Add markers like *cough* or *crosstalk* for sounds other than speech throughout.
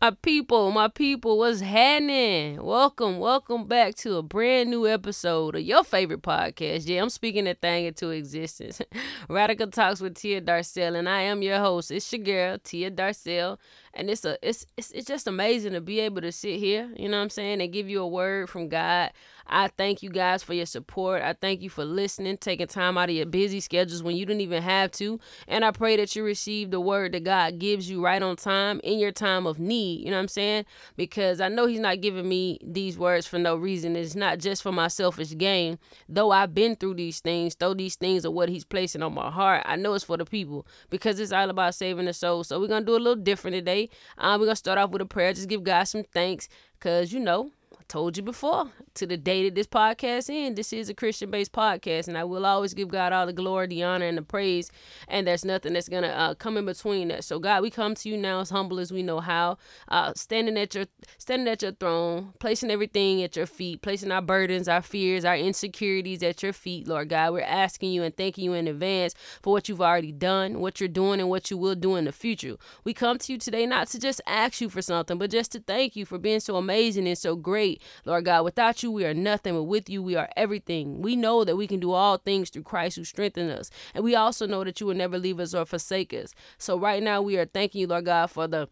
My people, my people, what's happening? Welcome, welcome back to a brand new episode of your favorite podcast. Yeah, I'm speaking that thing into existence. *laughs* Radical Talks with Tia Darcel, and I am your host. It's your girl, Tia Darcel. And it's a it's, it's it's just amazing to be able to sit here, you know what I'm saying, and give you a word from God I thank you guys for your support. I thank you for listening, taking time out of your busy schedules when you didn't even have to. And I pray that you receive the word that God gives you right on time in your time of need. You know what I'm saying? Because I know He's not giving me these words for no reason. It's not just for my selfish gain. Though I've been through these things, though these things are what He's placing on my heart, I know it's for the people because it's all about saving the soul. So we're going to do a little different today. Uh, we're going to start off with a prayer. Just give God some thanks because, you know, I told you before, to the day that this podcast ends, this is a Christian based podcast, and I will always give God all the glory, the honor, and the praise. And there's nothing that's gonna uh, come in between that. So God, we come to you now as humble as we know how, uh, standing at your standing at your throne, placing everything at your feet, placing our burdens, our fears, our insecurities at your feet, Lord God. We're asking you and thanking you in advance for what you've already done, what you're doing, and what you will do in the future. We come to you today not to just ask you for something, but just to thank you for being so amazing and so great Lord God, without you, we are nothing, but with you, we are everything. We know that we can do all things through Christ who strengthens us. And we also know that you will never leave us or forsake us. So right now, we are thanking you, Lord God, for the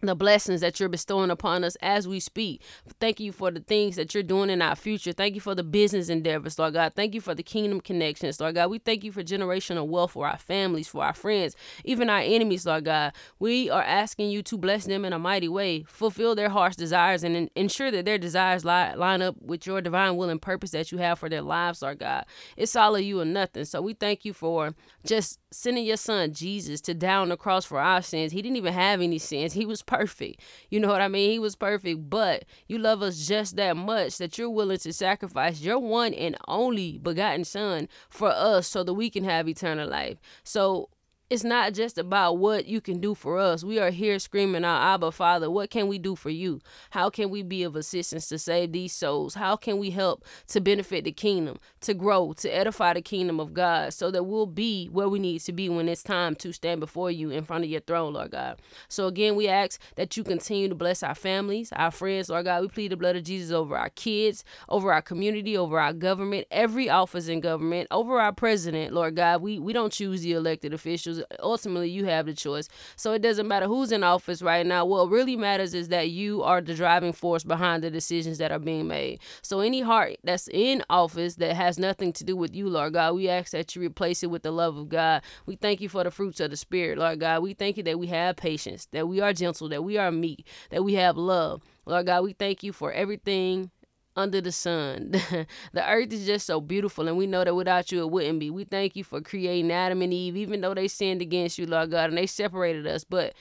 the blessings that you're bestowing upon us as we speak. Thank you for the things that you're doing in our future. Thank you for the business endeavors, Lord God. Thank you for the kingdom connections, Lord God. We thank you for generational wealth for our families, for our friends, even our enemies, Lord God. We are asking you to bless them in a mighty way, fulfill their heart's desires, and ensure that their desires line up with your divine will and purpose that you have for their lives, Lord God. It's all of you and nothing. So we thank you for just sending your son Jesus to die on the cross for our sins. He didn't even have any sins. He was perfect. You know what I mean? He was perfect, but you love us just that much that you're willing to sacrifice your one and only begotten son for us so that we can have eternal life. So it's not just about what you can do for us. We are here screaming out, Abba, Father, what can we do for you? How can we be of assistance to save these souls? How can we help to benefit the kingdom, to grow, to edify the kingdom of God so that we'll be where we need to be when it's time to stand before you in front of your throne, Lord God? So again, we ask that you continue to bless our families, our friends, Lord God. We plead the blood of Jesus over our kids, over our community, over our government, every office in government, over our president, Lord God. We, we don't choose the elected officials ultimately you have the choice. So it doesn't matter who's in office right now. What really matters is that you are the driving force behind the decisions that are being made. So any heart that's in office that has nothing to do with you, Lord God, we ask that you replace it with the love of God. We thank you for the fruits of the Spirit, Lord God. We thank you that we have patience, that we are gentle, that we are meek, that we have love. Lord God, we thank you for everything under the sun. *laughs* the earth is just so beautiful, and we know that without you, it wouldn't be. We thank you for creating Adam and Eve, even though they sinned against you, Lord God, and they separated us. But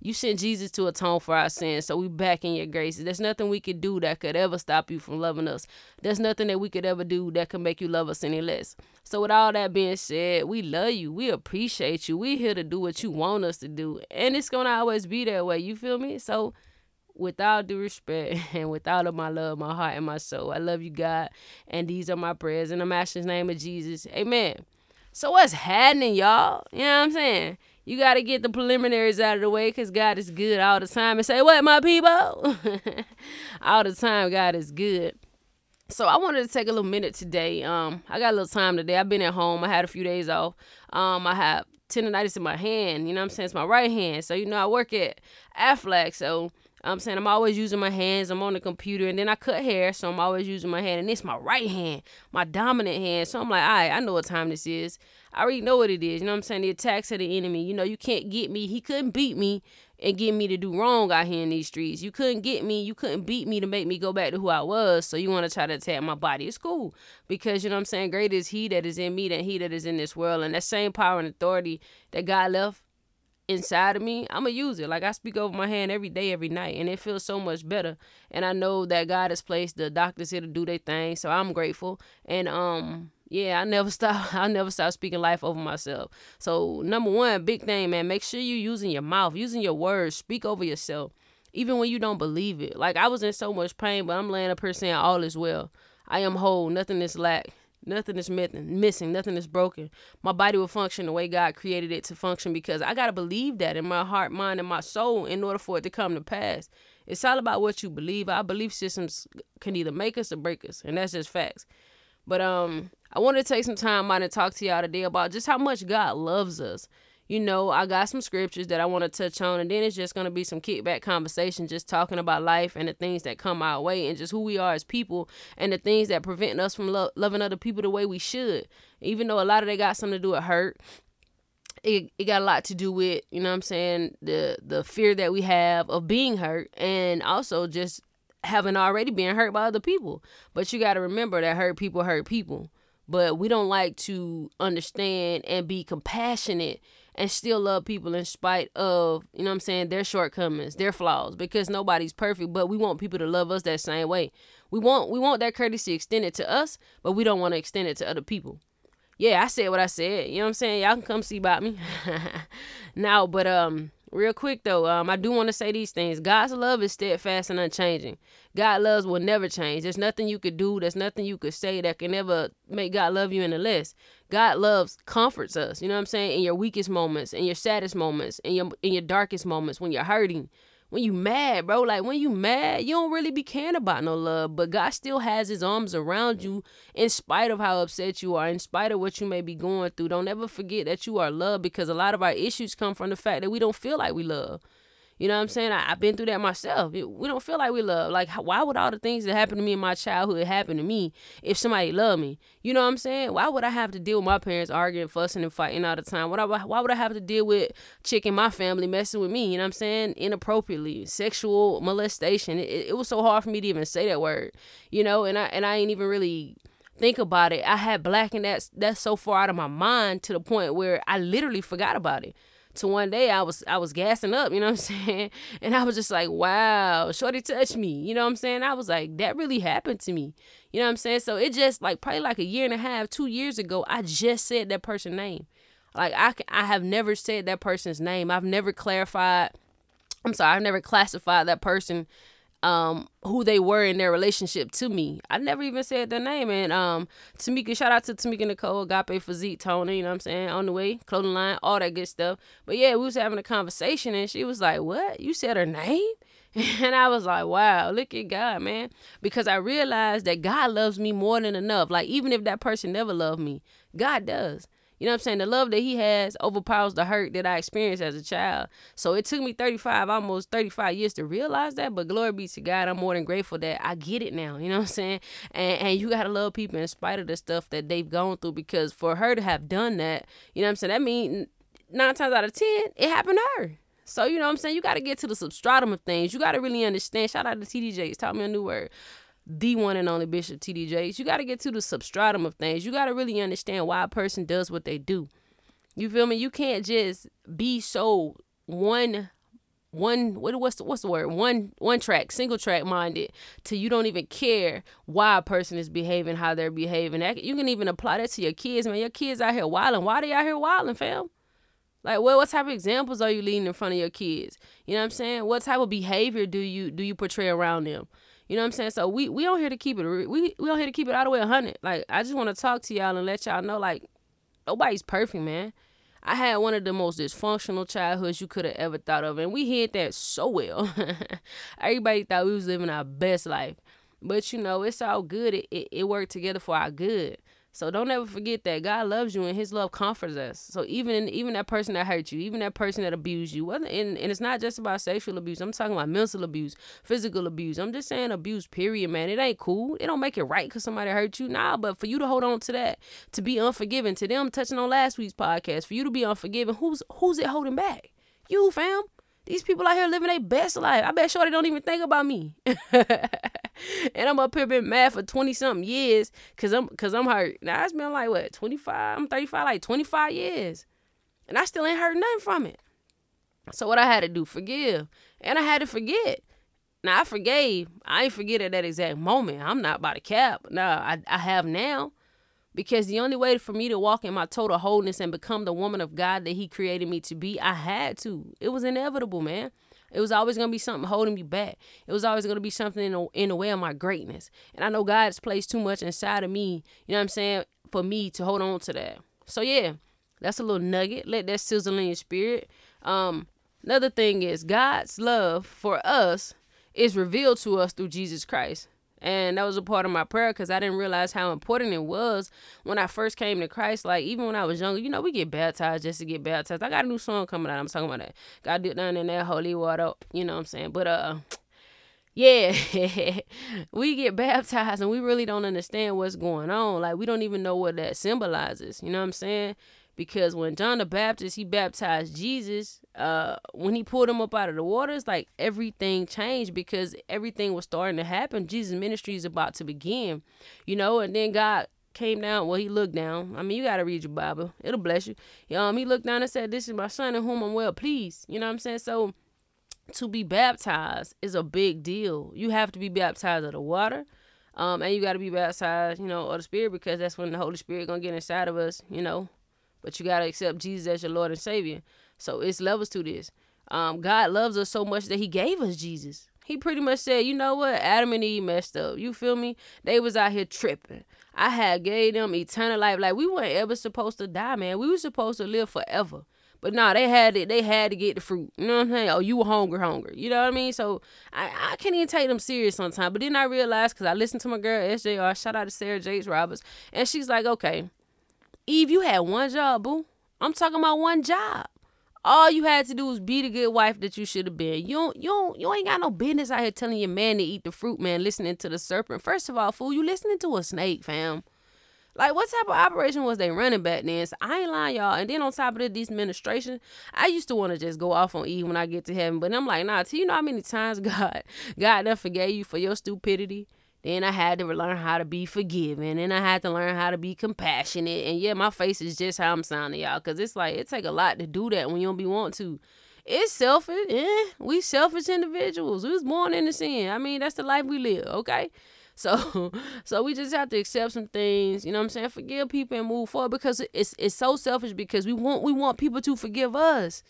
you sent Jesus to atone for our sins, so we back in your graces. There's nothing we could do that could ever stop you from loving us. There's nothing that we could ever do that could make you love us any less. So, with all that being said, we love you. We appreciate you. We're here to do what you want us to do, and it's gonna always be that way. You feel me? So with all due respect *laughs* and with all of my love, my heart, and my soul, I love you, God. And these are my prayers in the Master's name of Jesus. Amen. So, what's happening, y'all? You know what I'm saying? You got to get the preliminaries out of the way because God is good all the time. And say, What, my people? *laughs* all the time, God is good. So I wanted to take a little minute today. Um, I got a little time today. I've been at home. I had a few days off. Um, I have tendonitis in my hand. You know what I'm saying? It's my right hand. So you know I work at Aflac. So I'm saying I'm always using my hands. I'm on the computer, and then I cut hair, so I'm always using my hand. And it's my right hand, my dominant hand. So I'm like, all right, I know what time this is. I already know what it is. You know what I'm saying? The attacks of the enemy. You know, you can't get me. He couldn't beat me and get me to do wrong out here in these streets. You couldn't get me. You couldn't beat me to make me go back to who I was. So you want to try to attack my body. It's cool because you know what I'm saying. Great is He that is in me than He that is in this world. And that same power and authority that God left inside of me, I'm gonna use it. Like I speak over my hand every day, every night, and it feels so much better. And I know that God has placed the doctors here to do their thing, so I'm grateful. And um, yeah, I never *laughs* stop. I never stop speaking life over myself. So number one, big thing, man, make sure you using your mouth, using your words, speak over yourself, even when you don't believe it. Like I was in so much pain, but I'm laying up here saying all is well. I am whole, nothing is lack Nothing is missing. Nothing is broken. My body will function the way God created it to function because I gotta believe that in my heart, mind, and my soul in order for it to come to pass. It's all about what you believe. Our belief systems can either make us or break us, and that's just facts. But um, I want to take some time out and talk to y'all today about just how much God loves us you know, I got some scriptures that I want to touch on, and then it's just going to be some kickback conversation, just talking about life and the things that come our way, and just who we are as people, and the things that prevent us from lo- loving other people the way we should. Even though a lot of they got something to do with hurt, it, it got a lot to do with you know what I'm saying the the fear that we have of being hurt, and also just having already been hurt by other people. But you got to remember that hurt people hurt people. But we don't like to understand and be compassionate and still love people in spite of, you know what I'm saying, their shortcomings, their flaws because nobody's perfect, but we want people to love us that same way. We want we want that courtesy extended to us, but we don't want to extend it to other people. Yeah, I said what I said. You know what I'm saying? Y'all can come see about me. *laughs* now, but um real quick though, um, I do want to say these things. God's love is steadfast and unchanging. God loves will never change. There's nothing you could do, there's nothing you could say that can ever make God love you any less. God loves comforts us, you know what I'm saying? In your weakest moments, in your saddest moments, in your in your darkest moments, when you're hurting, when you mad, bro, like when you mad, you don't really be caring about no love, but God still has his arms around you in spite of how upset you are, in spite of what you may be going through. Don't ever forget that you are loved because a lot of our issues come from the fact that we don't feel like we love. You know what I'm saying? I, have been through that myself. we don't feel like we love. Like, why would all the things that happened to me in my childhood happen to me if somebody loved me? You know what I'm saying? Why would I have to deal with my parents arguing, fussing, and fighting all the time? What I, why would I have to deal with chick in my family messing with me? You know what I'm saying? Inappropriately, sexual molestation. It, it was so hard for me to even say that word. You know, and I and I ain't even really think about it. I had black and that's that's so far out of my mind to the point where I literally forgot about it to one day I was I was gassing up, you know what I'm *laughs* saying? And I was just like, wow, Shorty touched me. You know what I'm saying? I was like, that really happened to me. You know what I'm saying? So it just like probably like a year and a half, two years ago, I just said that person's name. Like I I have never said that person's name. I've never clarified I'm sorry, I've never classified that person um, who they were in their relationship to me. I never even said their name. And um, Tamika, shout out to Tamika Nicole, Agape Physique, Tony, you know what I'm saying? On the way, clothing line, all that good stuff. But yeah, we was having a conversation and she was like, What? You said her name? *laughs* And I was like, wow, look at God, man. Because I realized that God loves me more than enough. Like, even if that person never loved me, God does. You know what I'm saying? The love that he has overpowers the hurt that I experienced as a child. So it took me 35, almost 35 years to realize that. But glory be to God, I'm more than grateful that I get it now. You know what I'm saying? And, and you got to love people in spite of the stuff that they've gone through because for her to have done that, you know what I'm saying? That means nine times out of 10, it happened to her. So, you know what I'm saying? You got to get to the substratum of things. You got to really understand. Shout out to TDJs. Taught me a new word the one and only Bishop TD Jakes. You got to get to the substratum of things. You got to really understand why a person does what they do. You feel me? You can't just be so one one what what's the, what's the word one one track single track minded till you don't even care why a person is behaving how they're behaving you can even apply that to your kids man your kids out here wilding why they out here wilding fam like well what type of examples are you leading in front of your kids you know what i'm saying what type of behavior do you do you portray around them you know what I'm saying? So we we on here to keep it we we on here to keep it all the way 100. Like I just want to talk to y'all and let y'all know like nobody's perfect, man. I had one of the most dysfunctional childhoods you could have ever thought of, and we hid that so well. *laughs* Everybody thought we was living our best life, but you know it's all good. It, it, it worked together for our good. So don't ever forget that God loves you and His love comforts us. So even even that person that hurt you, even that person that abused you, and, and it's not just about sexual abuse. I'm talking about mental abuse, physical abuse. I'm just saying abuse. Period, man. It ain't cool. It don't make it right because somebody hurt you. Nah, but for you to hold on to that, to be unforgiving, to them touching on last week's podcast, for you to be unforgiving, who's who's it holding back? You, fam. These people out here living their best life. I bet sure they don't even think about me. *laughs* and I'm up here been mad for 20 something years because I'm cause I'm hurt. Now it's been like what, 25? I'm 35, like 25 years. And I still ain't heard nothing from it. So what I had to do, forgive. And I had to forget. Now I forgave. I ain't forget at that exact moment. I'm not by the cap. No, I, I have now because the only way for me to walk in my total wholeness and become the woman of God that He created me to be, I had to. It was inevitable, man. It was always gonna be something holding me back. It was always gonna be something in the, in the way of my greatness. And I know God's placed too much inside of me. You know what I'm saying? for me to hold on to that. So yeah, that's a little nugget. Let that sizzle in your spirit. Um, another thing is God's love for us is revealed to us through Jesus Christ. And that was a part of my prayer because I didn't realize how important it was when I first came to Christ. Like, even when I was younger, you know, we get baptized just to get baptized. I got a new song coming out. I'm talking about that. Got dip down in that holy water. You know what I'm saying? But, uh, *tsk* yeah, *laughs* we get baptized and we really don't understand what's going on. Like, we don't even know what that symbolizes. You know what I'm saying? Because when John the Baptist he baptized Jesus, uh, when he pulled him up out of the waters, like everything changed because everything was starting to happen. Jesus' ministry is about to begin, you know, and then God came down. Well, he looked down. I mean, you gotta read your Bible; it'll bless you. Um, he looked down and said, "This is my son in whom I'm well pleased." You know what I'm saying? So, to be baptized is a big deal. You have to be baptized of the water. Um, and you got to be baptized, you know, of the Spirit because that's when the Holy Spirit gonna get inside of us, you know, but you gotta accept Jesus as your Lord and Savior. So it's levels to this. Um, God loves us so much that He gave us Jesus. He pretty much said, you know what, Adam and Eve messed up. You feel me? They was out here tripping. I had gave them eternal life. Like we weren't ever supposed to die, man. We were supposed to live forever. But no, nah, they had it. They had to get the fruit. You know what I'm saying? Oh, you were hungry, hungry. You know what I mean? So I, I can't even take them serious sometimes. But then I realized because I listened to my girl SJR. Shout out to Sarah Jakes Roberts, and she's like, okay, Eve, you had one job, boo. I'm talking about one job. All you had to do was be the good wife that you should have been. You don't, you don't, you ain't got no business out here telling your man to eat the fruit, man. Listening to the serpent. First of all, fool, you listening to a snake, fam. Like, what type of operation was they running back then? So I ain't lying, y'all. And then on top of the this administration, I used to want to just go off on Eve when I get to heaven. But I'm like, nah, till you know how many times *laughs* God, God never forgave you for your stupidity. Then I had to learn how to be forgiving and I had to learn how to be compassionate. And yeah, my face is just how I'm sounding, y'all. Cause it's like it take a lot to do that when you don't be want to. It's selfish. Yeah, we selfish individuals. We was born in the sin. I mean, that's the life we live, okay? *laughs* So so we just have to accept some things, you know what I'm saying? Forgive people and move forward because it's it's so selfish because we want we want people to forgive us.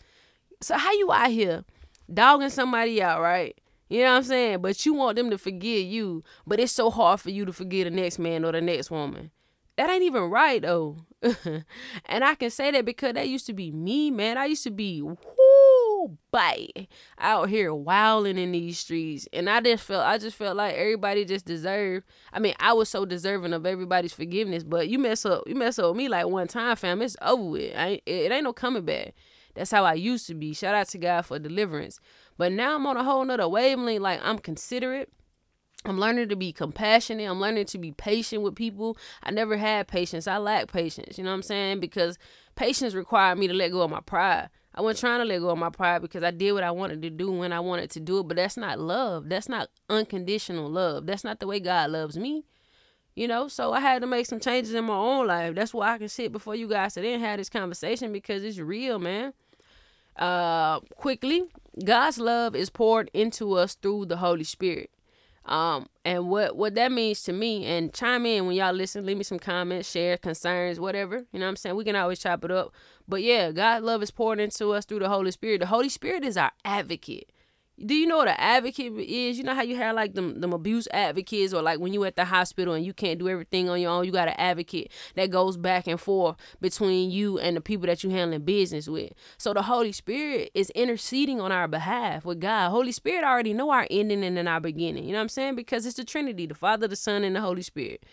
So how you out here dogging somebody out, right? You know what I'm saying? But you want them to forgive you, but it's so hard for you to forgive the next man or the next woman. That ain't even right though. *laughs* and I can say that because that used to be me, man. I used to be whoo bite out here wilding in these streets. And I just felt I just felt like everybody just deserved. I mean, I was so deserving of everybody's forgiveness. But you mess up you mess up with me like one time, fam. It's over with. I, it ain't no coming back. That's how I used to be. Shout out to God for deliverance. But now I'm on a whole nother wavelength. Like I'm considerate. I'm learning to be compassionate. I'm learning to be patient with people. I never had patience. I lack patience. You know what I'm saying? Because patience required me to let go of my pride. I wasn't trying to let go of my pride because I did what I wanted to do when I wanted to do it. But that's not love. That's not unconditional love. That's not the way God loves me. You know, so I had to make some changes in my own life. That's why I can sit before you guys today and have this conversation because it's real, man. Uh, quickly, God's love is poured into us through the Holy Spirit. Um, and what what that means to me, and chime in when y'all listen, leave me some comments, share concerns, whatever. You know what I'm saying? We can always chop it up. But yeah, God's love is poured into us through the Holy Spirit. The Holy Spirit is our advocate do you know what an advocate is? You know how you have like them them abuse advocates or like when you at the hospital and you can't do everything on your own, you got an advocate that goes back and forth between you and the people that you handling business with. So the Holy Spirit is interceding on our behalf with God. Holy Spirit already know our ending and then our beginning. You know what I'm saying? Because it's the Trinity, the Father, the Son, and the Holy Spirit.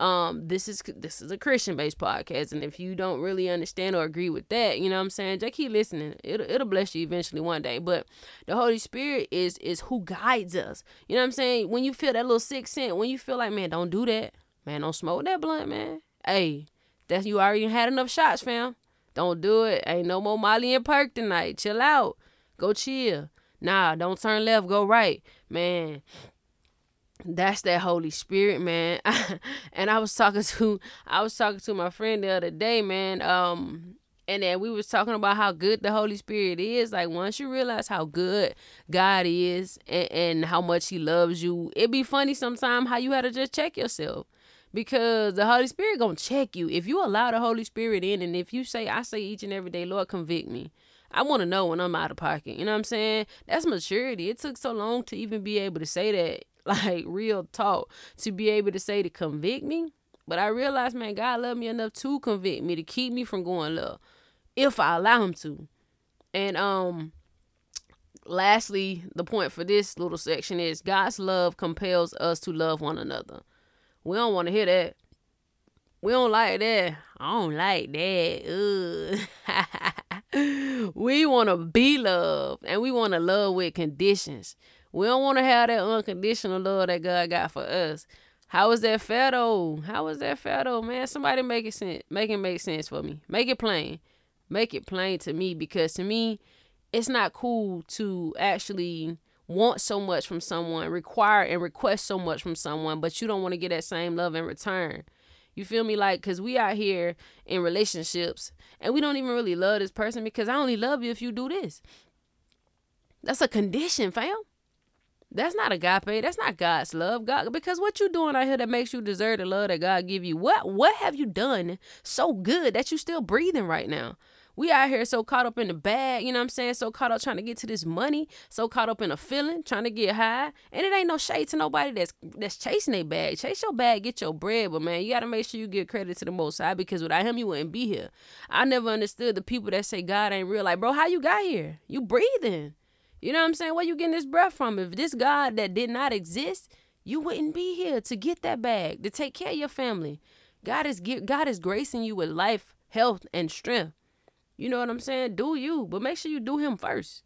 Um, this is this is a Christian based podcast, and if you don't really understand or agree with that, you know what I'm saying, just keep listening. It'll it'll bless you eventually one day. But the Holy Spirit is is who guides us. You know what I'm saying? When you feel that little sixth sense, when you feel like, man, don't do that, man, don't smoke that blunt, man. Hey, that you already had enough shots, fam. Don't do it. Ain't no more Molly and Perk tonight. Chill out. Go chill. Nah, don't turn left, go right. Man, that's that Holy Spirit, man. *laughs* and I was talking to I was talking to my friend the other day, man. Um and then we was talking about how good the Holy Spirit is. Like once you realize how good God is and, and how much He loves you, it'd be funny sometime how you had to just check yourself. Because the Holy Spirit gonna check you. If you allow the Holy Spirit in and if you say, I say each and every day, Lord, convict me. I want to know when I'm out of pocket. You know what I'm saying? That's maturity. It took so long to even be able to say that *laughs* like real talk to be able to say to convict me But I realized, man, God loved me enough to convict me to keep me from going low. if I allow Him to. And um, lastly, the point for this little section is God's love compels us to love one another. We don't want to hear that. We don't like that. I don't like that. *laughs* we want to be loved and we want to love with conditions. We don't want to have that unconditional love that God got for us. How is that fair though? How is that fair though, man? Somebody make it sense. Make it make sense for me. Make it plain. Make it plain to me because to me, it's not cool to actually want so much from someone, require and request so much from someone, but you don't want to get that same love in return. You feel me? Like, cause we out here in relationships and we don't even really love this person because I only love you if you do this. That's a condition, fam. That's not agape. That's not God's love. God, because what you doing out here that makes you deserve the love that God give you? What what have you done so good that you still breathing right now? We out here so caught up in the bag, you know what I'm saying? So caught up trying to get to this money, so caught up in a feeling, trying to get high. And it ain't no shade to nobody that's that's chasing their bag. Chase your bag, get your bread, but man, you gotta make sure you give credit to the most high because without him you wouldn't be here. I never understood the people that say God ain't real. Like, bro, how you got here? You breathing. You know what I'm saying? Where you getting this breath from? If this God that did not exist, you wouldn't be here to get that bag, to take care of your family. God is God is gracing you with life, health, and strength. You know what I'm saying? Do you, but make sure you do him first.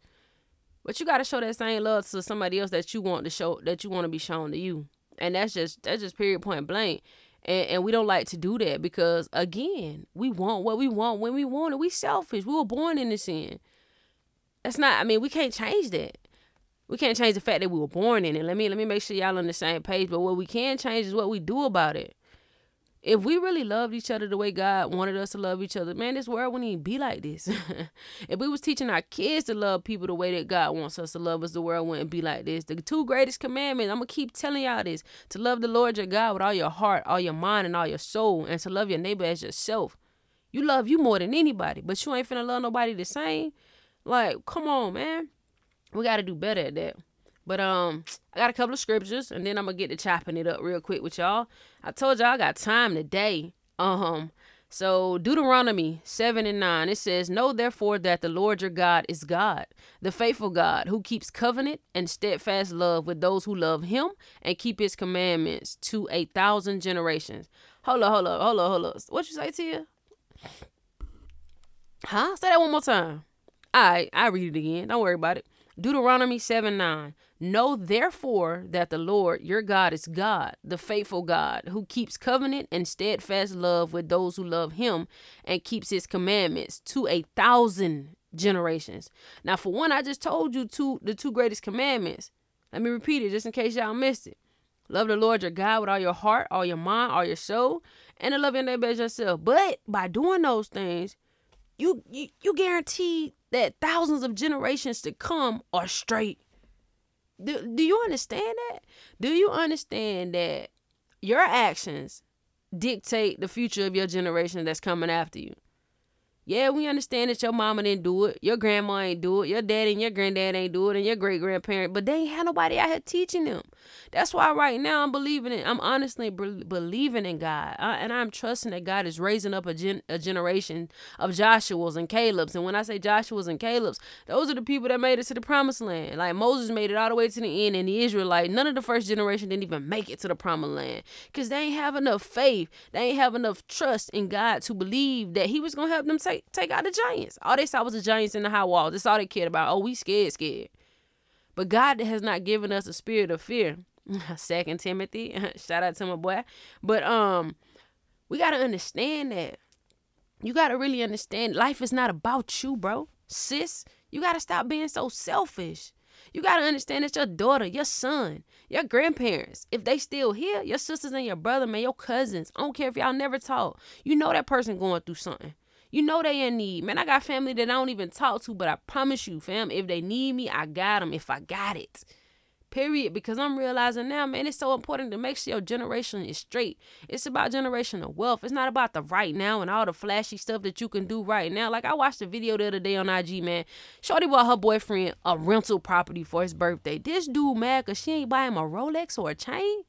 But you gotta show that same love to somebody else that you want to show that you want to be shown to you. And that's just that's just period point blank. And, and we don't like to do that because again, we want what we want when we want it. We selfish. We were born in the sin. That's not. I mean, we can't change that. We can't change the fact that we were born in it. Let me let me make sure y'all on the same page. But what we can change is what we do about it. If we really loved each other the way God wanted us to love each other, man, this world wouldn't even be like this. *laughs* if we was teaching our kids to love people the way that God wants us to love us, the world wouldn't be like this. The two greatest commandments, I'm gonna keep telling y'all this: to love the Lord your God with all your heart, all your mind, and all your soul, and to love your neighbor as yourself. You love you more than anybody, but you ain't finna love nobody the same. Like, come on, man. We got to do better at that. But um, I got a couple of scriptures, and then I'm gonna get to chopping it up real quick with y'all. I told y'all I got time today. Um, so Deuteronomy seven and nine it says, "Know therefore that the Lord your God is God, the faithful God, who keeps covenant and steadfast love with those who love Him and keep His commandments to a thousand generations." Hold up, hold up, hold up, hold up. What you say, Tia? Huh? Say that one more time. I I read it again. Don't worry about it. Deuteronomy 7 9. Know therefore that the Lord your God is God, the faithful God, who keeps covenant and steadfast love with those who love him and keeps his commandments to a thousand generations. Now, for one, I just told you two the two greatest commandments. Let me repeat it just in case y'all missed it. Love the Lord your God with all your heart, all your mind, all your soul, and to love your neighbor as yourself. But by doing those things, you you, you guarantee that thousands of generations to come are straight. Do, do you understand that? Do you understand that your actions dictate the future of your generation that's coming after you? Yeah, we understand that your mama didn't do it, your grandma ain't do it, your dad and your granddad ain't do it, and your great grandparent, but they ain't had nobody out here teaching them. That's why right now I'm believing in, I'm honestly be- believing in God, and I'm trusting that God is raising up a, gen- a generation of Joshua's and Caleb's. And when I say Joshua's and Caleb's, those are the people that made it to the promised land. Like Moses made it all the way to the end, and the Israelite, none of the first generation didn't even make it to the promised land because they ain't have enough faith, they ain't have enough trust in God to believe that He was gonna help them take take take out the giants. All they saw was the giants in the high walls. That's all they cared about. Oh, we scared, scared. But God has not given us a spirit of fear. *laughs* Second Timothy, *laughs* shout out to my boy. But um, we gotta understand that. You gotta really understand life is not about you, bro. Sis, you gotta stop being so selfish. You gotta understand that your daughter, your son, your grandparents, if they still here, your sisters and your brother, man, your cousins, I don't care if y'all never talk. You know that person going through something. You know they in need. Man, I got family that I don't even talk to, but I promise you, fam, if they need me, I got them if I got it. Period. Because I'm realizing now, man, it's so important to make sure your generation is straight. It's about generational wealth. It's not about the right now and all the flashy stuff that you can do right now. Like I watched a video the other day on IG, man. Shorty bought her boyfriend a rental property for his birthday. This dude mad because she ain't buy him a Rolex or a chain.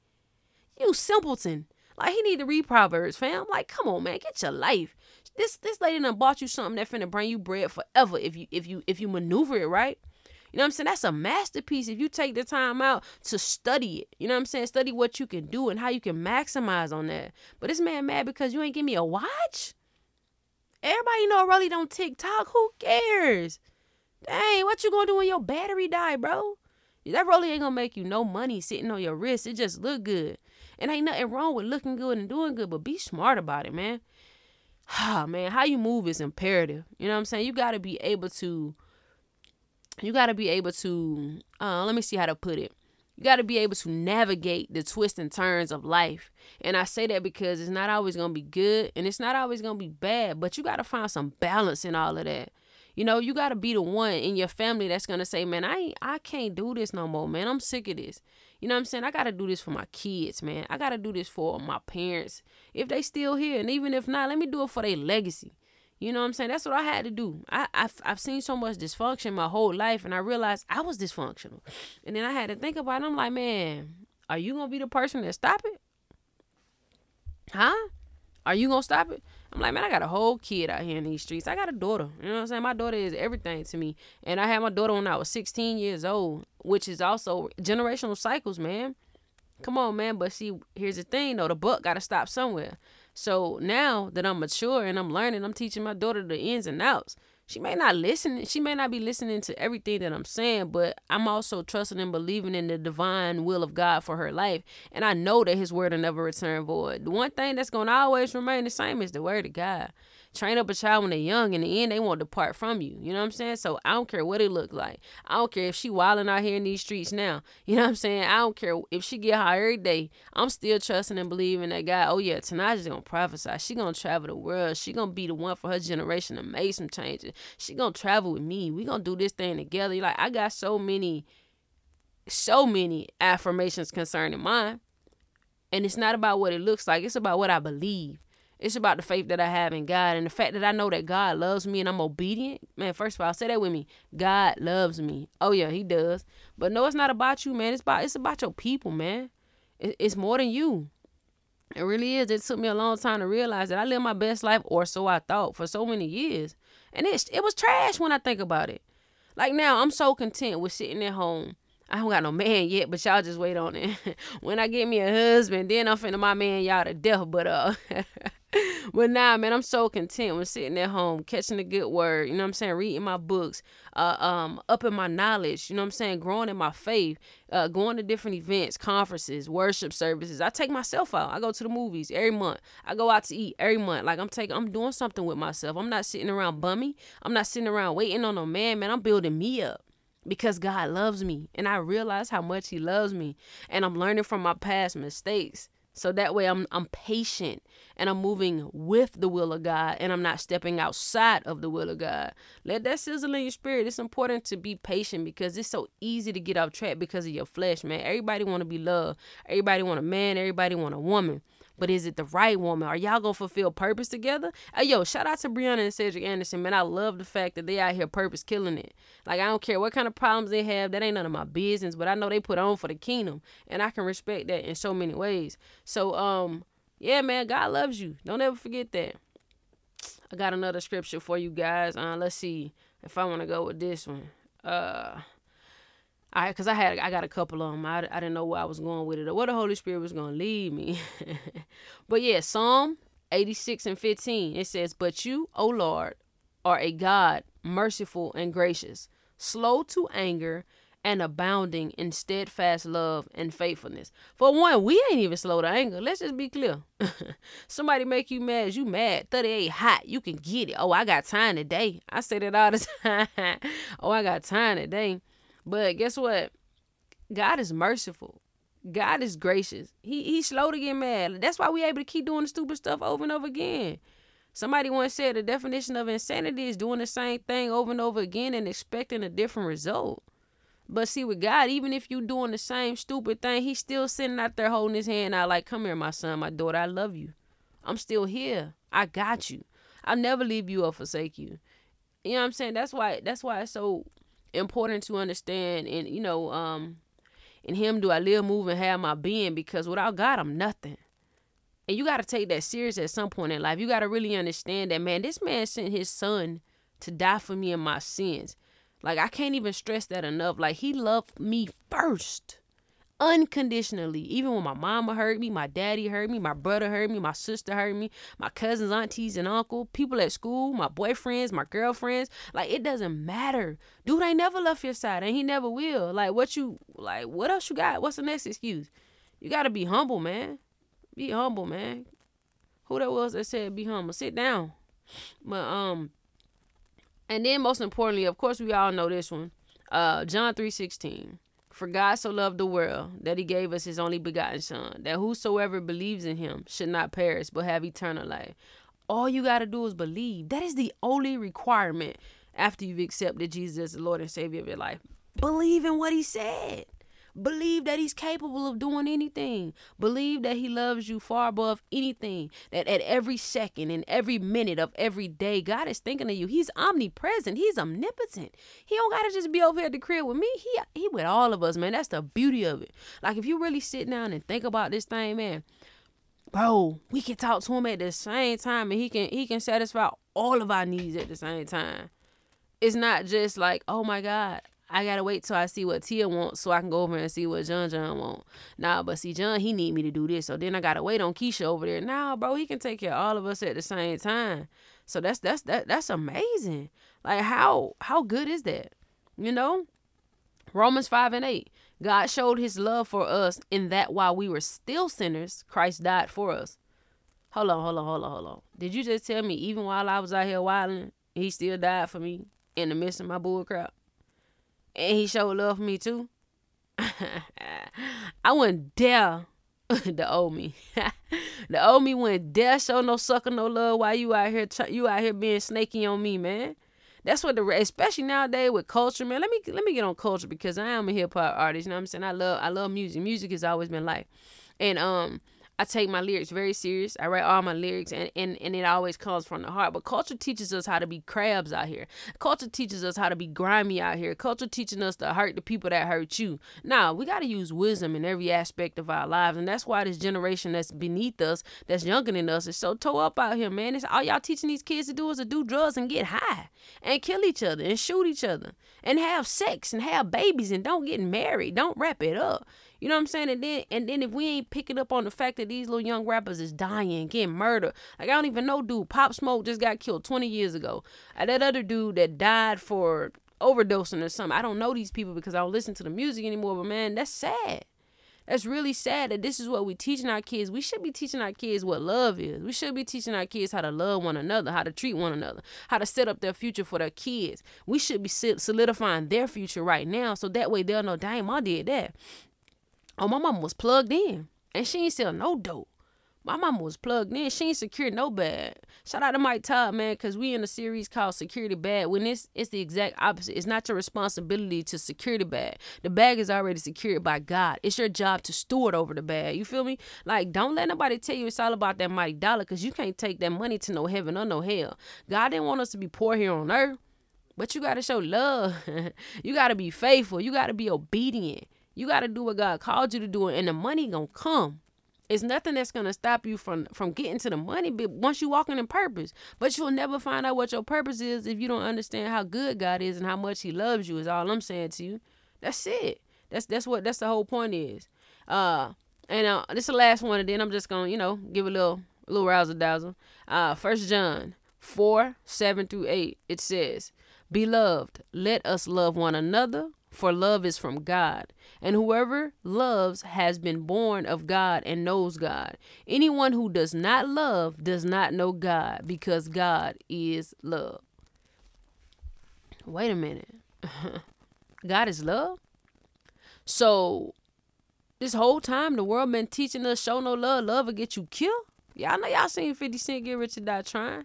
You simpleton. Like he need to read Proverbs, fam. Like, come on, man, get your life. This this lady done bought you something that finna bring you bread forever if you if you if you maneuver it right. You know what I'm saying? That's a masterpiece if you take the time out to study it. You know what I'm saying? Study what you can do and how you can maximize on that. But this man mad because you ain't give me a watch? Everybody know Rolly don't TikTok. Who cares? Dang, what you gonna do when your battery die, bro? That Rolly ain't gonna make you no money sitting on your wrist. It just look good. And ain't nothing wrong with looking good and doing good, but be smart about it, man. Ah, man, how you move is imperative. You know what I'm saying? You gotta be able to you got to be able to uh, let me see how to put it. You got to be able to navigate the twists and turns of life. And i say that because it's not always going to be good and it's not always going to be bad but you got to find some balance in all of that. You know you got to be the one in your family that's going to say man i i can't do this no more man. I'm sick of this you know what i'm saying i got to do this for my kids man i got to do this for my parents if they still here and even if not let me do it for their legacy you know what I'm saying? That's what I had to do. I, I've, I've seen so much dysfunction my whole life, and I realized I was dysfunctional. And then I had to think about it. I'm like, man, are you going to be the person that stop it? Huh? Are you going to stop it? I'm like, man, I got a whole kid out here in these streets. I got a daughter. You know what I'm saying? My daughter is everything to me. And I had my daughter when I was 16 years old, which is also generational cycles, man. Come on, man. But see, here's the thing, though. The buck got to stop somewhere. So now that I'm mature and I'm learning, I'm teaching my daughter the ins and outs. She may not listen, she may not be listening to everything that I'm saying, but I'm also trusting and believing in the divine will of God for her life. And I know that his word will never return void. The one thing that's gonna always remain the same is the word of God train up a child when they're young. In the end, they won't depart from you. You know what I'm saying? So I don't care what it look like. I don't care if she wilding out here in these streets now. You know what I'm saying? I don't care if she get high every day. I'm still trusting and believing that God. Oh yeah, Tanaja's gonna prophesy. She gonna travel the world. She gonna be the one for her generation to make some changes. She gonna travel with me. We gonna do this thing together. Like I got so many, so many affirmations concerning mine. And it's not about what it looks like. It's about what I believe. It's about the faith that I have in God and the fact that I know that God loves me and I'm obedient. Man, first of all, say that with me. God loves me. Oh yeah, he does. But no, it's not about you, man. It's about it's about your people, man. it's more than you. It really is. It took me a long time to realize that I lived my best life, or so I thought, for so many years. And it, it was trash when I think about it. Like now, I'm so content with sitting at home. I don't got no man yet, but y'all just wait on it. *laughs* when I get me a husband, then I'm finna my man y'all to death. But uh *laughs* *laughs* but nah, man, I'm so content with sitting at home, catching a good word, you know what I'm saying, reading my books, uh, um, upping my knowledge, you know what I'm saying, growing in my faith, uh, going to different events, conferences, worship services. I take myself out. I go to the movies every month. I go out to eat every month. Like I'm taking, I'm doing something with myself. I'm not sitting around bummy. I'm not sitting around waiting on no man, man. I'm building me up because God loves me and I realize how much he loves me and I'm learning from my past mistakes. So that way I'm I'm patient and I'm moving with the will of God and I'm not stepping outside of the will of God. Let that sizzle in your spirit. It's important to be patient because it's so easy to get off track because of your flesh, man. Everybody want to be loved. Everybody want a man, everybody want a woman. But is it the right woman? Are y'all gonna fulfill purpose together? Yo, shout out to Brianna and Cedric Anderson, man. I love the fact that they out here purpose killing it. Like I don't care what kind of problems they have, that ain't none of my business. But I know they put on for the kingdom, and I can respect that in so many ways. So, um, yeah, man, God loves you. Don't ever forget that. I got another scripture for you guys. Uh, let's see if I want to go with this one. Uh. I because I had I got a couple of them. I, I didn't know where I was going with it or where the Holy Spirit was going to lead me. *laughs* but yeah, Psalm 86 and 15 it says, "But you, O Lord, are a God merciful and gracious, slow to anger." And abounding in steadfast love and faithfulness. For one, we ain't even slow to anger. Let's just be clear. *laughs* Somebody make you mad, you mad. 38 hot, you can get it. Oh, I got time today. I say that all the *laughs* time. oh, I got time today. But guess what? God is merciful. God is gracious. He he's slow to get mad. That's why we able to keep doing the stupid stuff over and over again. Somebody once said the definition of insanity is doing the same thing over and over again and expecting a different result. But see, with God, even if you doing the same stupid thing, He's still sitting out there holding His hand out, like, "Come here, my son, my daughter. I love you. I'm still here. I got you. I'll never leave you or forsake you." You know what I'm saying? That's why. That's why it's so important to understand and you know um in him do i live move and have my being because without god i'm nothing And you got to take that serious at some point in life. You got to really understand that, man, this man sent his son to die for me and my sins. Like, I can't even stress that enough. Like, he loved me first unconditionally. Even when my mama hurt me, my daddy hurt me, my brother hurt me, my sister hurt me, my cousins, aunties, and uncle, people at school, my boyfriends, my girlfriends. Like it doesn't matter. Dude ain't never left your side and he never will. Like what you like what else you got? What's the next excuse? You gotta be humble, man. Be humble, man. Who that was that said be humble? Sit down. But um and then most importantly, of course we all know this one. Uh John 316. For God so loved the world that he gave us his only begotten Son, that whosoever believes in him should not perish but have eternal life. All you got to do is believe. That is the only requirement after you've accepted Jesus as the Lord and Savior of your life. Believe in what he said. Believe that he's capable of doing anything. Believe that he loves you far above anything. That at every second and every minute of every day, God is thinking of you. He's omnipresent. He's omnipotent. He don't gotta just be over here at the crib with me. He he with all of us, man. That's the beauty of it. Like if you really sit down and think about this thing, man, bro, we can talk to him at the same time and he can he can satisfy all of our needs at the same time. It's not just like, oh my God, I gotta wait till I see what Tia wants so I can go over and see what John John want. Nah, but see John, he need me to do this, so then I gotta wait on Keisha over there. Nah, bro, he can take care of all of us at the same time. So that's that's that that's amazing. Like how how good is that? You know, Romans five and eight. God showed His love for us in that while we were still sinners, Christ died for us. Hold on, hold on, hold on, hold on. Did you just tell me even while I was out here wilding, He still died for me in the midst of my bull crap? And he showed love for me too. *laughs* I wouldn't dare *laughs* the old me. *laughs* the old me wouldn't dare show no sucker no love while you out here you out here being snaky on me, man. That's what the especially nowadays with culture, man. Let me let me get on culture because I am a hip hop artist. You know what I'm saying? I love I love music. Music has always been life, and um I take my lyrics very serious. I write all my lyrics and, and, and it always comes from the heart. But culture teaches us how to be crabs out here. Culture teaches us how to be grimy out here. Culture teaching us to hurt the people that hurt you. Now, we got to use wisdom in every aspect of our lives. And that's why this generation that's beneath us, that's younger than us, is so toe up out here, man. It's all y'all teaching these kids to do is to do drugs and get high and kill each other and shoot each other and have sex and have babies and don't get married. Don't wrap it up. You know what I'm saying? And then and then if we ain't picking up on the fact that these little young rappers is dying, getting murdered. Like I don't even know, dude. Pop Smoke just got killed 20 years ago. And that other dude that died for overdosing or something. I don't know these people because I don't listen to the music anymore. But man, that's sad. That's really sad that this is what we're teaching our kids. We should be teaching our kids what love is. We should be teaching our kids how to love one another, how to treat one another, how to set up their future for their kids. We should be solidifying their future right now so that way they'll know, damn, I did that. Oh, my mama was plugged in and she ain't sell no dope. My mama was plugged in. She ain't secured no bag. Shout out to Mike Todd, man, because we in a series called Security Bag. When it's it's the exact opposite. It's not your responsibility to secure the bag. The bag is already secured by God. It's your job to steward over the bag. You feel me? Like, don't let nobody tell you it's all about that mighty dollar because you can't take that money to no heaven or no hell. God didn't want us to be poor here on earth. But you gotta show love. *laughs* you gotta be faithful. You gotta be obedient. You got to do what God called you to do, and the money gonna come. It's nothing that's gonna stop you from from getting to the money. But once you walking in purpose, but you'll never find out what your purpose is if you don't understand how good God is and how much He loves you. Is all I'm saying to you. That's it. That's that's what that's the whole point is. Uh, and uh, this is the last one, and then I'm just gonna you know give a little a little razzle dazzle. Uh, First John four seven through eight. It says, "Beloved, let us love one another." For love is from God. And whoever loves has been born of God and knows God. Anyone who does not love does not know God because God is love. Wait a minute. *laughs* God is love? So this whole time the world been teaching us show no love, love will get you killed? Y'all know y'all seen 50 Cent get rich or die trying.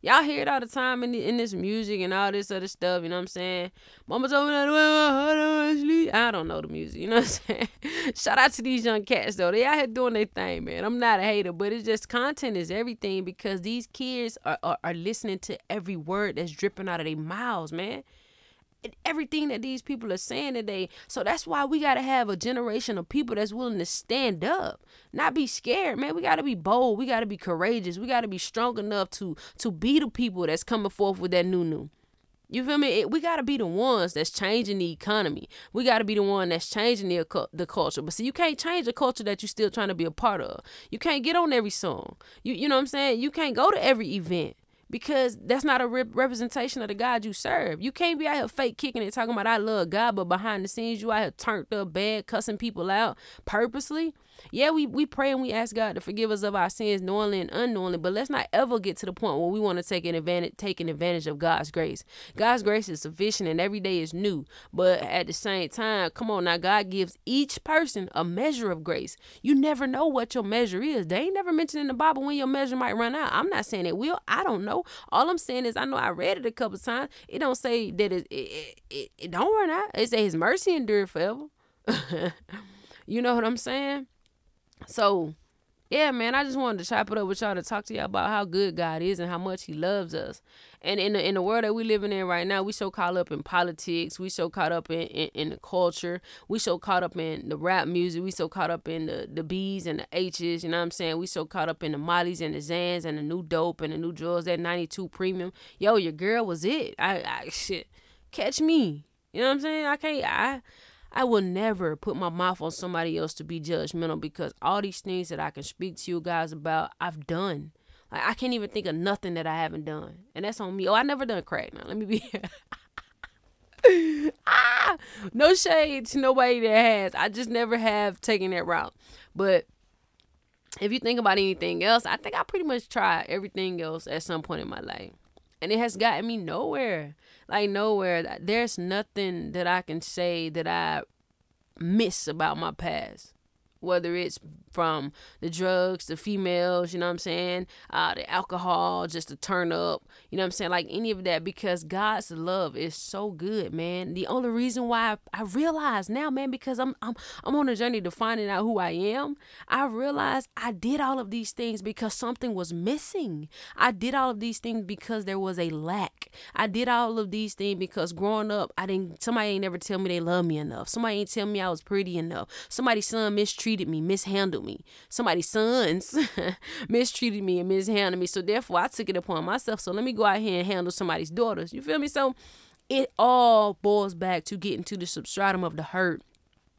Y'all hear it all the time in, the, in this music and all this other stuff, you know what I'm saying? Mama told me that I don't know the music, you know what I'm saying? *laughs* Shout out to these young cats though. They out here doing their thing, man. I'm not a hater, but it's just content is everything because these kids are, are, are listening to every word that's dripping out of their mouths, man. Everything that these people are saying today. So that's why we got to have a generation of people that's willing to stand up, not be scared, man. We got to be bold. We got to be courageous. We got to be strong enough to to be the people that's coming forth with that new new. You feel me? It, we got to be the ones that's changing the economy. We got to be the one that's changing the the culture. But see, you can't change the culture that you're still trying to be a part of. You can't get on every song. You you know what I'm saying? You can't go to every event because that's not a rep- representation of the God you serve. You can't be out here fake kicking it, talking about I love God, but behind the scenes you out here turned up bad, cussing people out purposely. Yeah, we, we pray and we ask God to forgive us of our sins knowingly and unknowingly, but let's not ever get to the point where we want to take an advantage taking advantage of God's grace. God's grace is sufficient and every day is new. But at the same time, come on now, God gives each person a measure of grace. You never know what your measure is. They ain't never mentioned in the Bible when your measure might run out. I'm not saying it will. I don't know. All I'm saying is I know I read it a couple times. It don't say that it it, it, it don't run out. It say his mercy endure forever. *laughs* you know what I'm saying? So, yeah, man, I just wanted to chop it up with y'all to talk to y'all about how good God is and how much He loves us. And in the in the world that we living in right now, we so caught up in politics, we so caught up in, in, in the culture, we so caught up in the rap music, we so caught up in the the B's and the H's, you know what I'm saying? We so caught up in the Molly's and the Xans and the new dope and the new drugs, that 92 premium. Yo, your girl was it. I, I shit. Catch me. You know what I'm saying? I can't I I will never put my mouth on somebody else to be judgmental because all these things that I can speak to you guys about, I've done. Like I can't even think of nothing that I haven't done, and that's on me. Oh, I never done crack. Now let me be. *laughs* ah, no shade to nobody that has. I just never have taken that route. But if you think about anything else, I think I pretty much tried everything else at some point in my life, and it has gotten me nowhere like nowhere. There's nothing that I can say that I miss about my past whether it's from the drugs, the females, you know what I'm saying, uh, the alcohol, just to turn up, you know what I'm saying, like any of that, because God's love is so good, man. The only reason why I, I realize now, man, because I'm I'm I'm on a journey to finding out who I am. I realized I did all of these things because something was missing. I did all of these things because there was a lack. I did all of these things because growing up, I didn't. Somebody ain't never tell me they love me enough. Somebody ain't tell me I was pretty enough. Somebody's son mistreated mistreated me, mishandled me. Somebody's sons *laughs* mistreated me and mishandled me. So therefore, I took it upon myself. So let me go out here and handle somebody's daughters. You feel me? So it all boils back to getting to the substratum of the hurt.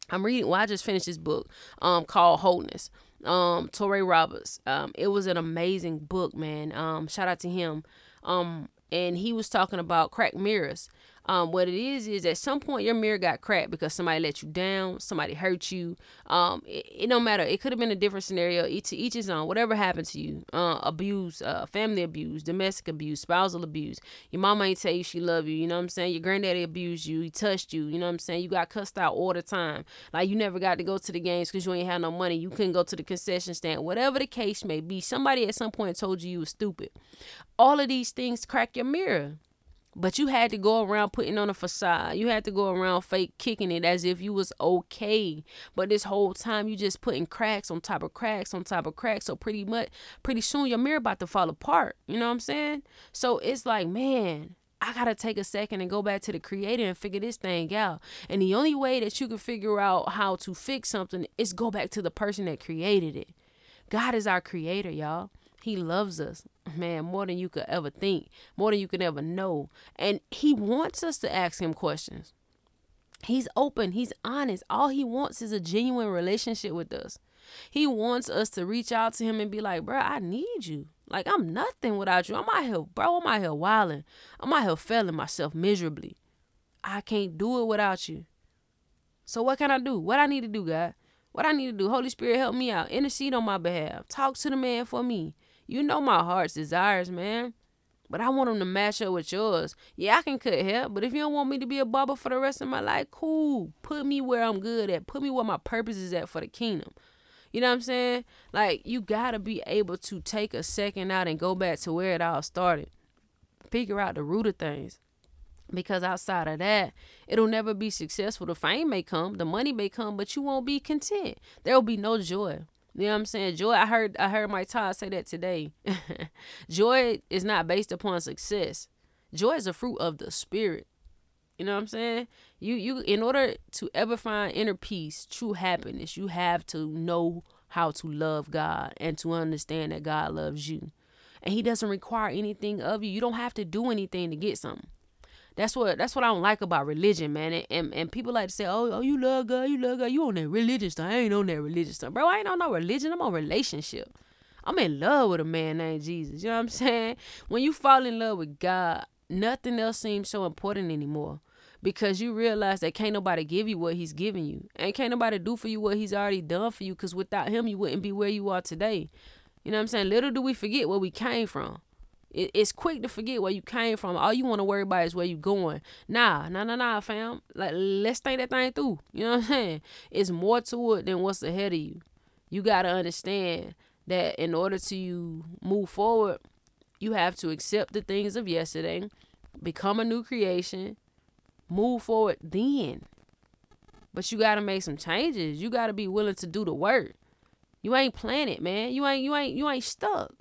I'm reading. Well, I just finished this book um, called Wholeness. Um, Touré Roberts. Um, it was an amazing book, man. Um, shout out to him. Um, and he was talking about cracked mirrors um, what it is is at some point your mirror got cracked because somebody let you down, somebody hurt you. Um, it, it don't matter. It could have been a different scenario. Each each his own. Whatever happened to you, uh, abuse, uh, family abuse, domestic abuse, spousal abuse. Your mama ain't tell you she love you. You know what I'm saying? Your granddaddy abused you. He touched you. You know what I'm saying? You got cussed out all the time. Like you never got to go to the games because you ain't had no money. You couldn't go to the concession stand. Whatever the case may be, somebody at some point told you you was stupid. All of these things crack your mirror. But you had to go around putting on a facade. You had to go around fake kicking it as if you was okay. But this whole time you just putting cracks on top of cracks on top of cracks. So pretty much pretty soon your mirror about to fall apart. You know what I'm saying? So it's like, man, I gotta take a second and go back to the creator and figure this thing out. And the only way that you can figure out how to fix something is go back to the person that created it. God is our creator, y'all. He loves us, man, more than you could ever think, more than you could ever know. And he wants us to ask him questions. He's open, he's honest. All he wants is a genuine relationship with us. He wants us to reach out to him and be like, bro, I need you. Like, I'm nothing without you. I'm out here, bro, I'm out here wilding. I'm out here failing myself miserably. I can't do it without you. So what can I do? What I need to do, God? What I need to do? Holy Spirit, help me out. Intercede on my behalf. Talk to the man for me. You know my heart's desires, man. But I want them to match up with yours. Yeah, I can cut hair, but if you don't want me to be a barber for the rest of my life, cool. Put me where I'm good at. Put me where my purpose is at for the kingdom. You know what I'm saying? Like, you got to be able to take a second out and go back to where it all started. Figure out the root of things. Because outside of that, it'll never be successful. The fame may come, the money may come, but you won't be content. There will be no joy. You know what I'm saying? Joy, I heard I heard Mike Todd say that today. *laughs* joy is not based upon success. Joy is a fruit of the spirit. You know what I'm saying? You you in order to ever find inner peace, true happiness, you have to know how to love God and to understand that God loves you. And he doesn't require anything of you. You don't have to do anything to get something. That's what that's what I don't like about religion, man. And, and, and people like to say, oh, oh, you love God, you love God, you on that religious stuff. I ain't on that religious stuff. Bro, I ain't on no religion. I'm on relationship. I'm in love with a man named Jesus. You know what I'm saying? When you fall in love with God, nothing else seems so important anymore because you realize that can't nobody give you what he's giving you and can't nobody do for you what he's already done for you because without him you wouldn't be where you are today you know what i'm saying little do we forget where we came from it, it's quick to forget where you came from. All you want to worry about is where you going. Nah, nah, nah, nah, fam. Like let's think that thing through. You know what I'm saying? It's more to it than what's ahead of you. You gotta understand that in order to move forward, you have to accept the things of yesterday, become a new creation, move forward then. But you gotta make some changes. You gotta be willing to do the work. You ain't it, man. You ain't you ain't you ain't stuck.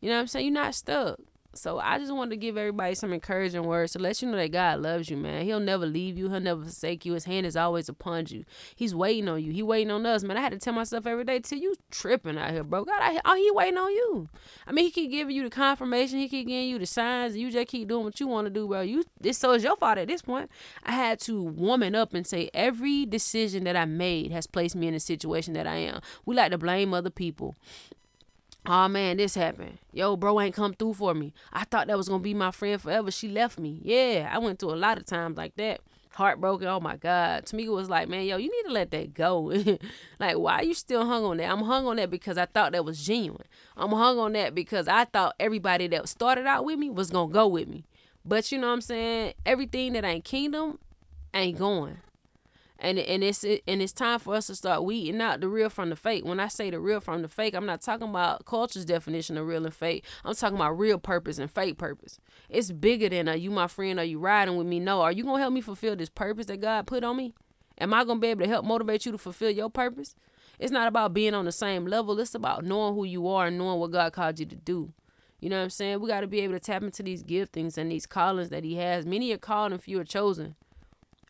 You know what I'm saying? You're not stuck. So I just wanted to give everybody some encouraging words to let you know that God loves you, man. He'll never leave you. He'll never forsake you. His hand is always upon you. He's waiting on you. He waiting on us, man. I had to tell myself every day, till you tripping out here, bro. God, I, oh, he waiting on you. I mean, he keep giving you the confirmation. He keep giving you the signs. You just keep doing what you want to do, bro. You this so is your fault at this point. I had to woman up and say every decision that I made has placed me in the situation that I am. We like to blame other people oh man, this happened. Yo, bro ain't come through for me. I thought that was gonna be my friend forever. She left me. Yeah, I went through a lot of times like that. Heartbroken. Oh my God. Tamika was like, man, yo, you need to let that go. *laughs* like, why you still hung on that? I'm hung on that because I thought that was genuine. I'm hung on that because I thought everybody that started out with me was gonna go with me. But you know what I'm saying? Everything that ain't kingdom ain't going and and it's and it's time for us to start weeding out the real from the fake. When I say the real from the fake, I'm not talking about culture's definition of real and fake. I'm talking about real purpose and fake purpose. It's bigger than are you my friend? Are you riding with me? No. Are you gonna help me fulfill this purpose that God put on me? Am I gonna be able to help motivate you to fulfill your purpose? It's not about being on the same level. It's about knowing who you are and knowing what God called you to do. You know what I'm saying? We got to be able to tap into these giftings and these callings that He has. Many are called and few are chosen.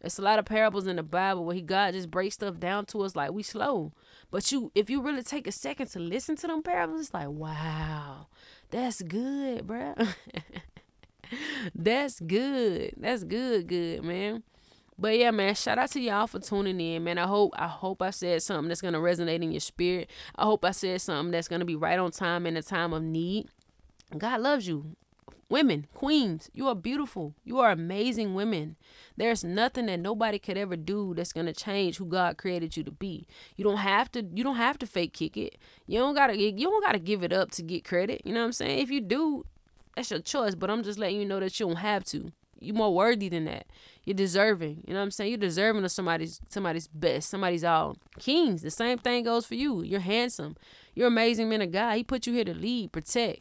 It's a lot of parables in the Bible where he God just breaks stuff down to us like we slow. But you if you really take a second to listen to them parables, it's like, wow, that's good, bruh. *laughs* that's good. That's good, good, man. But yeah, man, shout out to y'all for tuning in, man. I hope I hope I said something that's gonna resonate in your spirit. I hope I said something that's gonna be right on time in a time of need. God loves you. Women, queens, you are beautiful. You are amazing women. There's nothing that nobody could ever do that's gonna change who God created you to be. You don't have to. You don't have to fake kick it. You don't gotta. You don't gotta give it up to get credit. You know what I'm saying? If you do, that's your choice. But I'm just letting you know that you don't have to. You're more worthy than that. You're deserving. You know what I'm saying? You're deserving of somebody's somebody's best. Somebody's all kings. The same thing goes for you. You're handsome. You're amazing man of God. He put you here to lead, protect.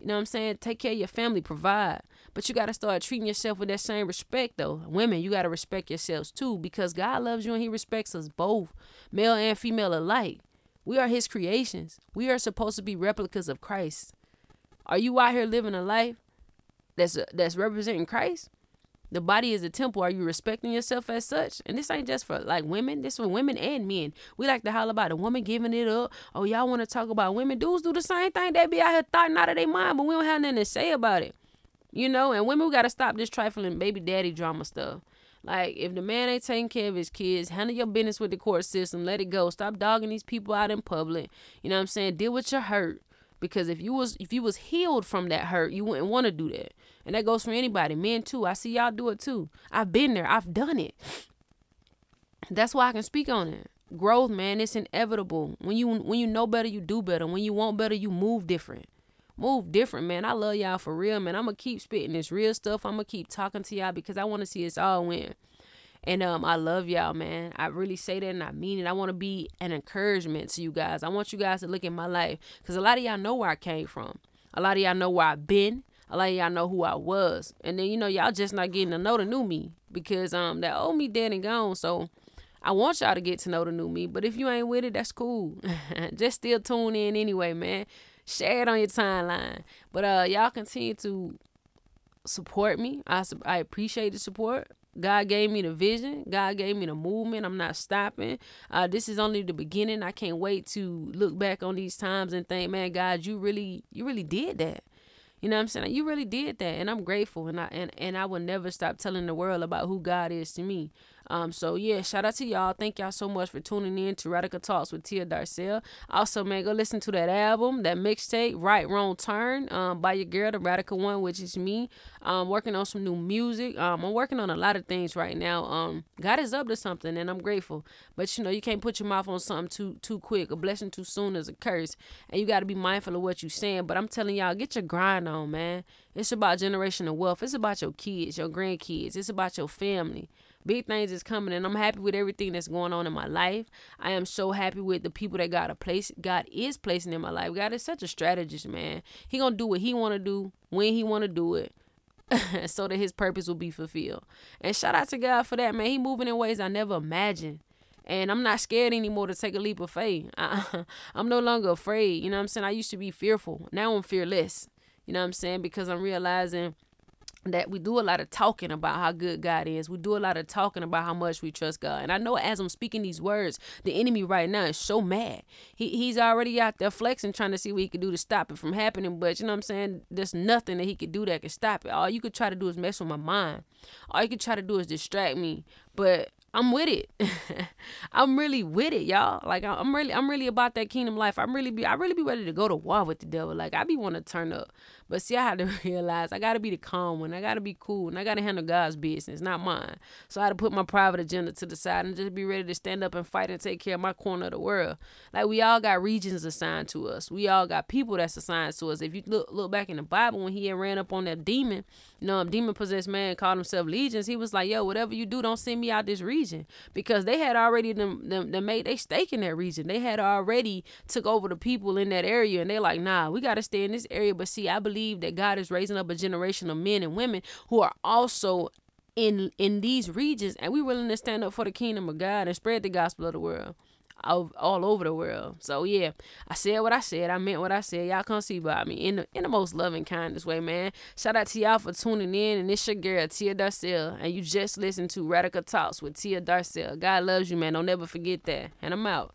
You know what I'm saying? Take care of your family, provide. But you got to start treating yourself with that same respect, though. Women, you got to respect yourselves too because God loves you and He respects us both, male and female alike. We are His creations. We are supposed to be replicas of Christ. Are you out here living a life that's that's representing Christ? The body is a temple. Are you respecting yourself as such? And this ain't just for like women. This for women and men. We like to holler about a woman giving it up. Oh, y'all want to talk about women. Dudes do the same thing. They be out here thoughting out of their mind, but we don't have nothing to say about it. You know, and women we gotta stop this trifling baby daddy drama stuff. Like, if the man ain't taking care of his kids, handle your business with the court system. Let it go. Stop dogging these people out in public. You know what I'm saying? Deal with your hurt. Because if you was if you was healed from that hurt, you wouldn't want to do that. And that goes for anybody, men too. I see y'all do it too. I've been there. I've done it. That's why I can speak on it. Growth, man, it's inevitable. When you when you know better, you do better. When you want better, you move different. Move different, man. I love y'all for real, man. I'm gonna keep spitting this real stuff. I'm gonna keep talking to y'all because I want to see us all win. And um, I love y'all, man. I really say that and I mean it. I want to be an encouragement to you guys. I want you guys to look at my life because a lot of y'all know where I came from. A lot of y'all know where I've been. Lot of y'all know who I was. And then, you know, y'all just not getting to know the new me because um that old me dead and gone. So I want y'all to get to know the new me. But if you ain't with it, that's cool. *laughs* just still tune in anyway, man. Share it on your timeline. But uh y'all continue to support me. I I appreciate the support. God gave me the vision. God gave me the movement. I'm not stopping. Uh, this is only the beginning. I can't wait to look back on these times and think, man, God, you really, you really did that. You know what I'm saying? You really did that, and I'm grateful, and I and, and I will never stop telling the world about who God is to me. Um, so yeah, shout out to y'all. Thank y'all so much for tuning in to Radical Talks with Tia Darcel. Also, man, go listen to that album, that mixtape, Right Wrong Turn, um, by your girl, the Radical One, which is me. Um, working on some new music. Um, I'm working on a lot of things right now. Um, God is up to something, and I'm grateful. But you know, you can't put your mouth on something too too quick. A blessing too soon is a curse, and you got to be mindful of what you're saying. But I'm telling y'all, get your grind on, man. It's about generational wealth. It's about your kids, your grandkids. It's about your family. Big things is coming, and I'm happy with everything that's going on in my life. I am so happy with the people that God a place God is placing in my life. God is such a strategist, man. He gonna do what he wanna do when he wanna do it. *laughs* so that his purpose will be fulfilled. And shout out to God for that, man. He moving in ways I never imagined. And I'm not scared anymore to take a leap of faith. I, *laughs* I'm no longer afraid. You know what I'm saying? I used to be fearful. Now I'm fearless. You know what I'm saying? Because I'm realizing that we do a lot of talking about how good God is. We do a lot of talking about how much we trust God. And I know as I'm speaking these words, the enemy right now is so mad. He he's already out there flexing, trying to see what he can do to stop it from happening. But you know what I'm saying? There's nothing that he could do that can stop it. All you could try to do is mess with my mind. All you could try to do is distract me. But I'm with it. *laughs* I'm really with it, y'all. Like I'm really, I'm really about that kingdom life. I'm really be, I really be ready to go to war with the devil. Like I be want to turn up, but see, I had to *laughs* realize I got to be the calm one. I got to be cool, and I got to handle God's business, not mine. So I had to put my private agenda to the side and just be ready to stand up and fight and take care of my corner of the world. Like we all got regions assigned to us. We all got people that's assigned to us. If you look look back in the Bible when he ran up on that demon, you know, um, demon possessed man called himself legions. He was like, "Yo, whatever you do, don't send me out this region." Region because they had already them, them, them made they stake in that region. They had already took over the people in that area, and they're like, nah, we got to stay in this area. But see, I believe that God is raising up a generation of men and women who are also in in these regions, and we willing to stand up for the kingdom of God and spread the gospel of the world all, all over the world. So yeah, I said what I said. I meant what I said. Y'all come see by me in the in the most loving, kindest way, man. Shout out to y'all for tuning in. And it's your girl Tia Darcel, and you just listened to Radical Talks with Tia Darcel. God loves you, man. Don't ever forget that. And I'm out.